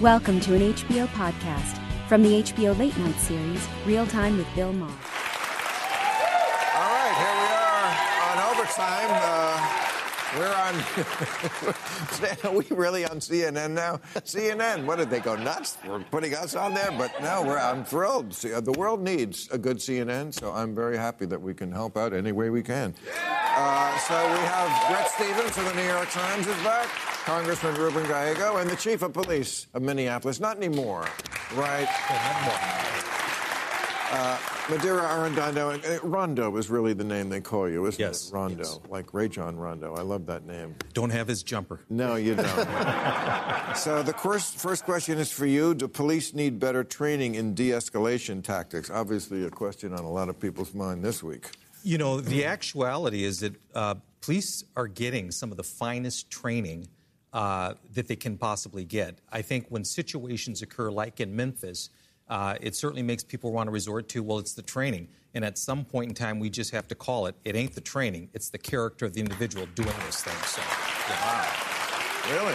Welcome to an HBO podcast from the HBO Late Night series, Real Time with Bill Maher. All right, here we are on overtime. Uh, we're on. are we really on CNN now? CNN. What did they go nuts? We're putting us on there, but no, we're. I'm thrilled. See, uh, the world needs a good CNN, so I'm very happy that we can help out any way we can. Uh, so we have Bret Stephens of the New York Times is back. Congressman Ruben Gallego and the chief of police of Minneapolis. Not anymore, right? Uh, Medaria Arradondo. Rondo is really the name they call you, isn't Yes, it? Rondo, yes. like Rajon Rondo. I love that name. Don't have his jumper. No, you don't. so the first, first question is for you. Do police need better training in de-escalation tactics? Obviously, a question on a lot of people's mind this week. You know, the actuality is that uh, police are getting some of the finest training uh, that they can possibly get. I think when situations occur, like in Memphis, uh, it certainly makes people want to resort to, well, it's the training. And at some point in time, we just have to call it. It ain't the training, it's the character of the individual doing this thing. So, yeah. Really?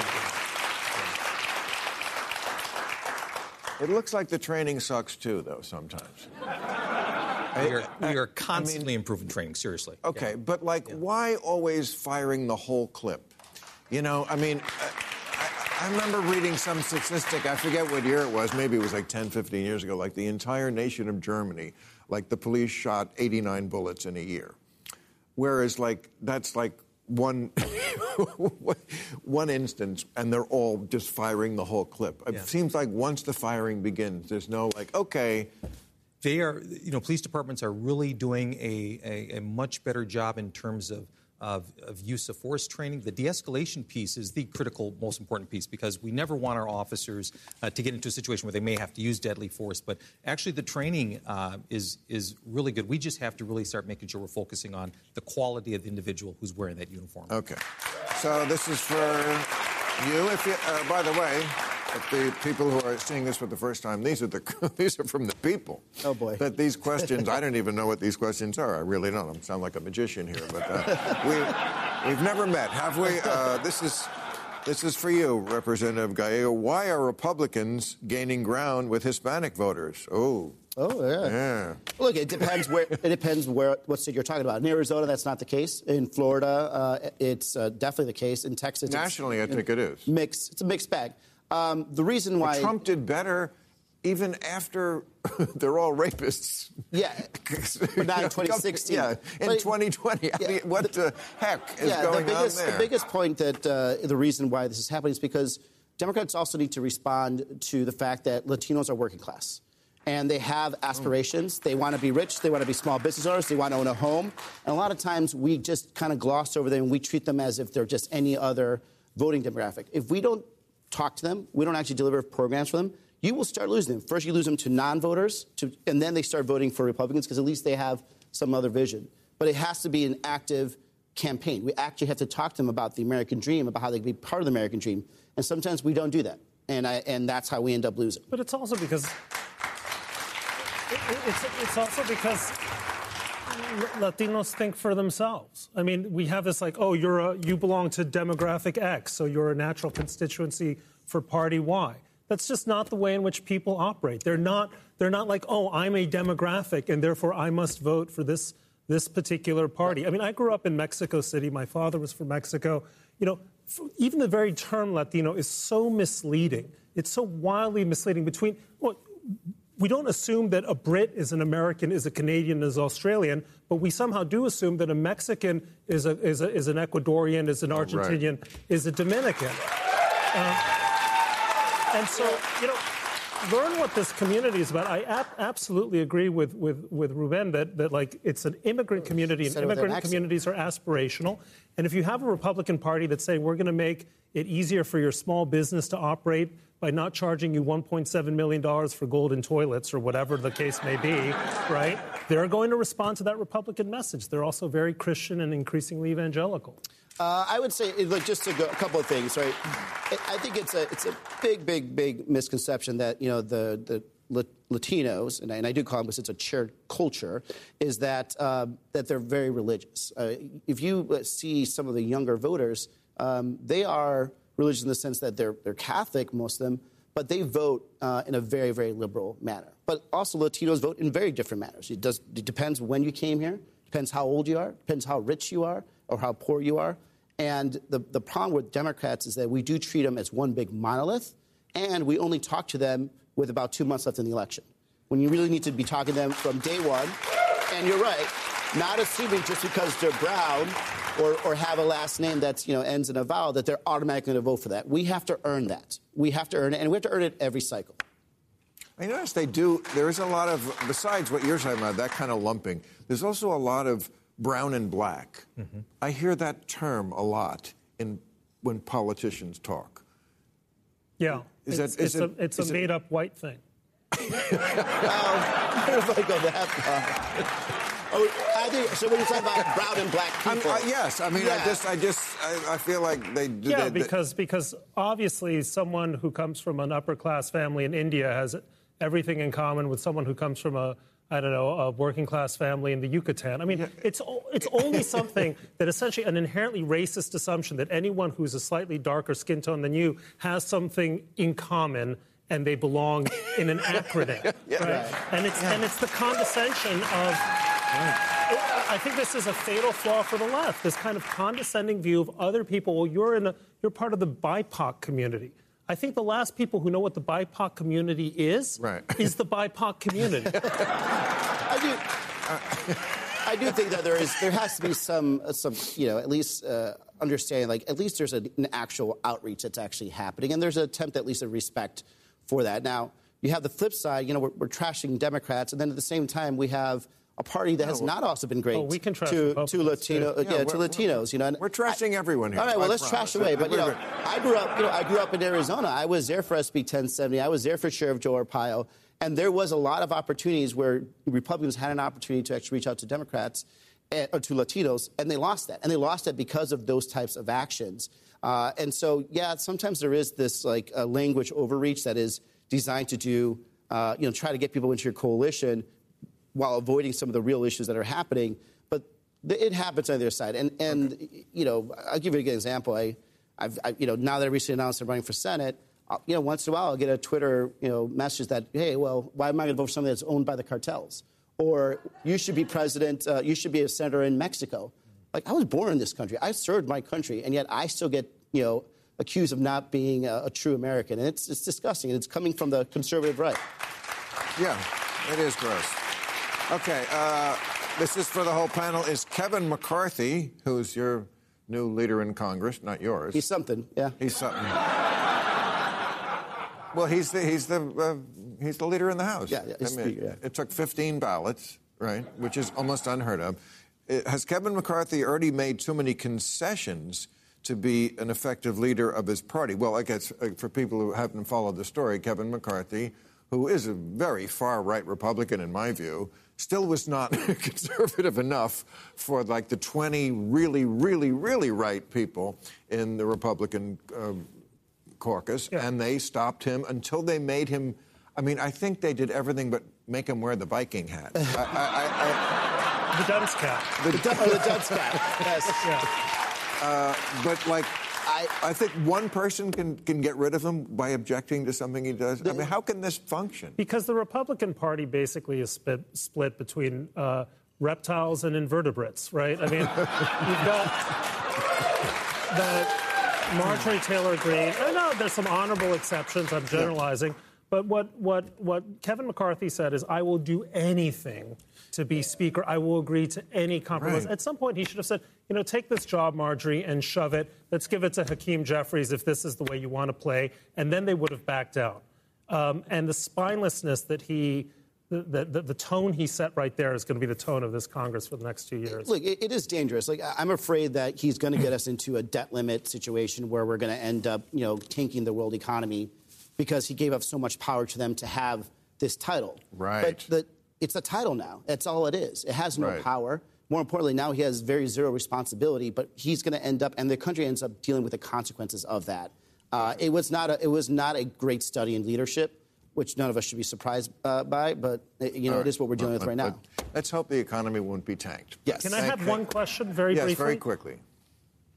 It looks like the training sucks too, though, sometimes. we are, we are constantly improving training, seriously. Okay, but like, why always firing the whole clip? You know, I mean, I, I, remember reading some statistic, I forget what year it was, maybe it was like 10, 15 years ago, like the entire nation of Germany, like the police shot 89 bullets in a year. Whereas, like, that's like one, one instance, and they're all just firing the whole clip. It Yeah. seems like once the firing begins, there's no, like, okay, they are, you know, police departments are really doing a, a, a much better job in terms of, of, of use of force training. The de escalation piece is the critical, most important piece because we never want our officers uh, to get into a situation where they may have to use deadly force. But actually, the training uh, is, is really good. We just have to really start making sure we're focusing on the quality of the individual who's wearing that uniform. Okay. So this is for you. If you, uh, by the way, if the people who are seeing this for the first time, these are the these are from the people. Oh, boy. That these questions, I don't even know what these questions are. I really don't. I sound like a magician here, but uh, we we've never met, have we? Uh, this is. This is for you, Representative Gallego. Why are Republicans gaining ground with Hispanic voters? Oh, Oh yeah. yeah. Look, it depends where it depends where what state you're talking about. In Arizona, that's not the case. In Florida, uh, it's uh, definitely the case. In Texas, it's Nationally, I think it is. mixed. It's a mixed bag. Um, the reason why Trump did better even after they're all rapists. Yeah, but not in 2016. Yeah, in But- 2020. I mean, what the, heck is yeah, going the biggest, on there? The biggest point that uh, the reason why this is happening is because Democrats also need to respond to the fact that Latinos are working class. And they have aspirations. They want to be rich. They want to be small business owners. They want to own a home. And a lot of times we just kind of gloss over them and we treat them as if they're just any other voting demographic. If we don't talk to them, we don't actually deliver programs for them, you will start losing them. First, you lose them to non voters, and then they start voting for Republicans because at least they have some other vision. But it has to be an active campaign. We actually have to talk to them about the American dream, about how they can be part of the American dream. And sometimes we don't do that. And, I, and that's how we end up losing. But it's also because it- it's it's also because Latinos think for themselves. I mean, we have this like, oh, you're a, you belong to demographic X, so you're a natural constituency for party Y. That's just not the way in which people operate. They're not they're not like, oh, I'm a demographic and therefore I must vote for this this particular party. I mean, I grew up in Mexico City. My father was from Mexico. You know, even the very term Latino is so misleading. It's so wildly misleading between well, we don't assume that a Brit is an American, is a Canadian, is Australian, but we somehow do assume that a Mexican is, a, is, a, is an Ecuadorian, is an Argentinian, is a Dominican. Uh, and so, you know, learn what this community is about. I ab- absolutely agree with, with, with Ruben that, that like it's an immigrant community, and Said it with an immigrant communities are aspirational. And if you have a Republican Party that's saying we're going to make it easier for your small business to operate by not charging you 1.7 million dollars for golden toilets or whatever the case may be, right? They're going to respond to that Republican message. They're also very Christian and increasingly evangelical. Uh, I would say, like, just go, a couple of things, right? I I think it's a it's a big, big, big misconception that you know the the Latinos, and I, and I do call them because it's a shared culture, is that um, that they're very religious. Uh, if you uh, see some of the younger voters, um, they are religious in the sense that they're they're Catholic, most of them, but they vote uh, in a very, very liberal manner. But also, Latinos vote in very different manners. It does it depends when you came here, depends how old you are, depends how rich you are or how poor you are. And the, the problem with Democrats is that we do treat them as one big monolith, and we only talk to them with about two months left in the election. When you really need to be talking to them from day one. And you're right, not assuming just because they're brown or, or have a last name that's you know ends in a vowel that they're automatically going to vote for that. We have to earn that. We have to earn it, and we have to earn it every cycle. I notice they do. There is a lot of, besides what you're talking about, that kind of lumping. There's also a lot of brown and black. Mm-hmm. I hear that term a lot in when politicians talk. Yeah. Is it's, that- is it's it- a, it's is a it- made up white thing. I don't know if I go that far. Oh, I think so. When you're talking about brown and black people, uh, yes, I mean, I just, I just, I, I feel like they do. Yeah, they- they- because because obviously someone who comes from an upper class family in India has everything in common with someone who comes from a I don't know a working class family in the Yucatan. I mean, it's o- it's only something that essentially an inherently racist assumption that anyone who's a slightly darker skin tone than you has something in common and they belong in an acronym, right? And it's and it's the condescension of. I think this is a fatal flaw for the left. This kind of condescending view of other people. Well, you're in a, you're part of the BIPOC community. I think the last people who know what the BIPOC community is Right. is the BIPOC community. I do. I do think that there is there has to be some uh, some you know at least uh, understanding like at least there's a, an actual outreach that's actually happening and there's an attempt at least of respect for that. Now you have the flip side. You know we're, we're trashing Democrats and then at the same time we have a party that has not also been great Oh, we can trash to, to Latino yeah, Yeah, to Latinos. You know and we're trashing I- everyone here, All right, well I let's trash away. But you know. I grew up you know I grew up in Arizona. I was there for SB 1070. I was there for Sheriff Joe Arpaio. And there was a lot of opportunities where Republicans had an opportunity to actually reach out to Democrats eh, or to Latinos, and they lost that. And they lost that because of those types of actions. Uh, and so, yeah, sometimes there is this like uh, language overreach that is designed to do, uh, you know, try to get people into your coalition while avoiding some of the real issues that are happening. But it happens on the other side. And, and you know, I'll give you a good example. I, I've, I, you know, now that I recently announced I'm running for Senate, I'll, you know, once in a while I'll get a Twitter, you know, message that, hey, well, why am I going to vote for something that's owned by the cartels? Or you should be president, uh, you should be a senator in Mexico. Like, I was born in this country. I served my country, and yet I still get, you know, accused of not being a, a true American. And it's, it's disgusting. And it's coming from the conservative right. Yeah, it is gross. Okay, uh, this is for the whole panel. Is Kevin McCarthy, who's your new leader in Congress, not yours? He's something, yeah. He's something. well, he's the he's the uh, he's the leader in the House. Yeah, yeah, he's speaker, yeah. It took 15 ballots, right, which is almost unheard of. Uh, Has Kevin McCarthy already made too many concessions to be an effective leader of his party? Well, I guess uh, for people who haven't followed the story, Kevin McCarthy, who is a very far-right Republican in my view, still was not conservative enough for like the 20 really, really, really right people in the Republican uh, caucus, and they stopped him until they made him. I mean, I think they did everything but make him wear the Viking hat. I, I, the dunce cap. The, du- or the dunce cap. Yes. I, but like. I, I think one person can, can get rid of him by objecting to something he does. I mean, how can this function? Because the Republican Party basically is split, split between uh, reptiles and invertebrates, right? I mean, you've got the Marjorie Taylor Greene. I know there's some honorable exceptions. I'm generalizing. But what, what, what Kevin McCarthy said is, I will do anything to be Speaker. I will agree to any compromise. Right. At some point, he should have said, you know, take this job, Marjorie, and shove it. Let's give it to Hakeem Jeffries if this is the way you want to play. And then they would have backed out. Um, and the spinelessness that he, the, the, the tone he set right there is going to be the tone of this Congress for the next two years. Look, it, it is dangerous. Like I'm afraid that he's going to get us into a debt limit situation where we're going to end up, you know, tanking the world economy because he gave up so much power to them to have this title. Right. But the, it's a title now. That's all it is. It has no Right. power. More importantly, now he has very zero responsibility. But he's going to end up, and the country ends up dealing with the consequences of that. Uh, it was not a, it was not a great study in leadership, which none of us should be surprised uh, by. But uh, you know, All it is what we're dealing with right now. But Let's hope the economy won't be tanked. Yes. Can I Thank- have thank- one question very yes, briefly? very quickly.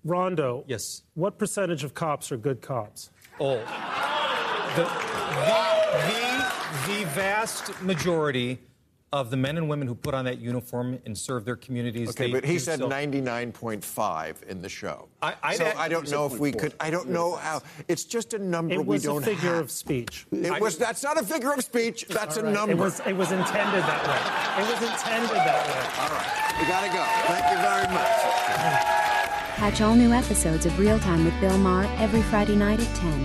Rondo. Yes. What percentage of cops are good cops? Oh. The, the, the, the vast majority of the men and women who put on that uniform and serve their communities. Okay, they but he said so- 99.5 in the show. I- I'd so add- I don't know if we could. I don't know how. It's just a number we don't have. It we was a figure have. of speech. It was. That's not a figure of speech. That's a number. It was, it was intended that way. It was intended that way. All right. We gotta go. Thank you very much. Catch all new episodes of Real Time with Bill Maher every Friday night at 10,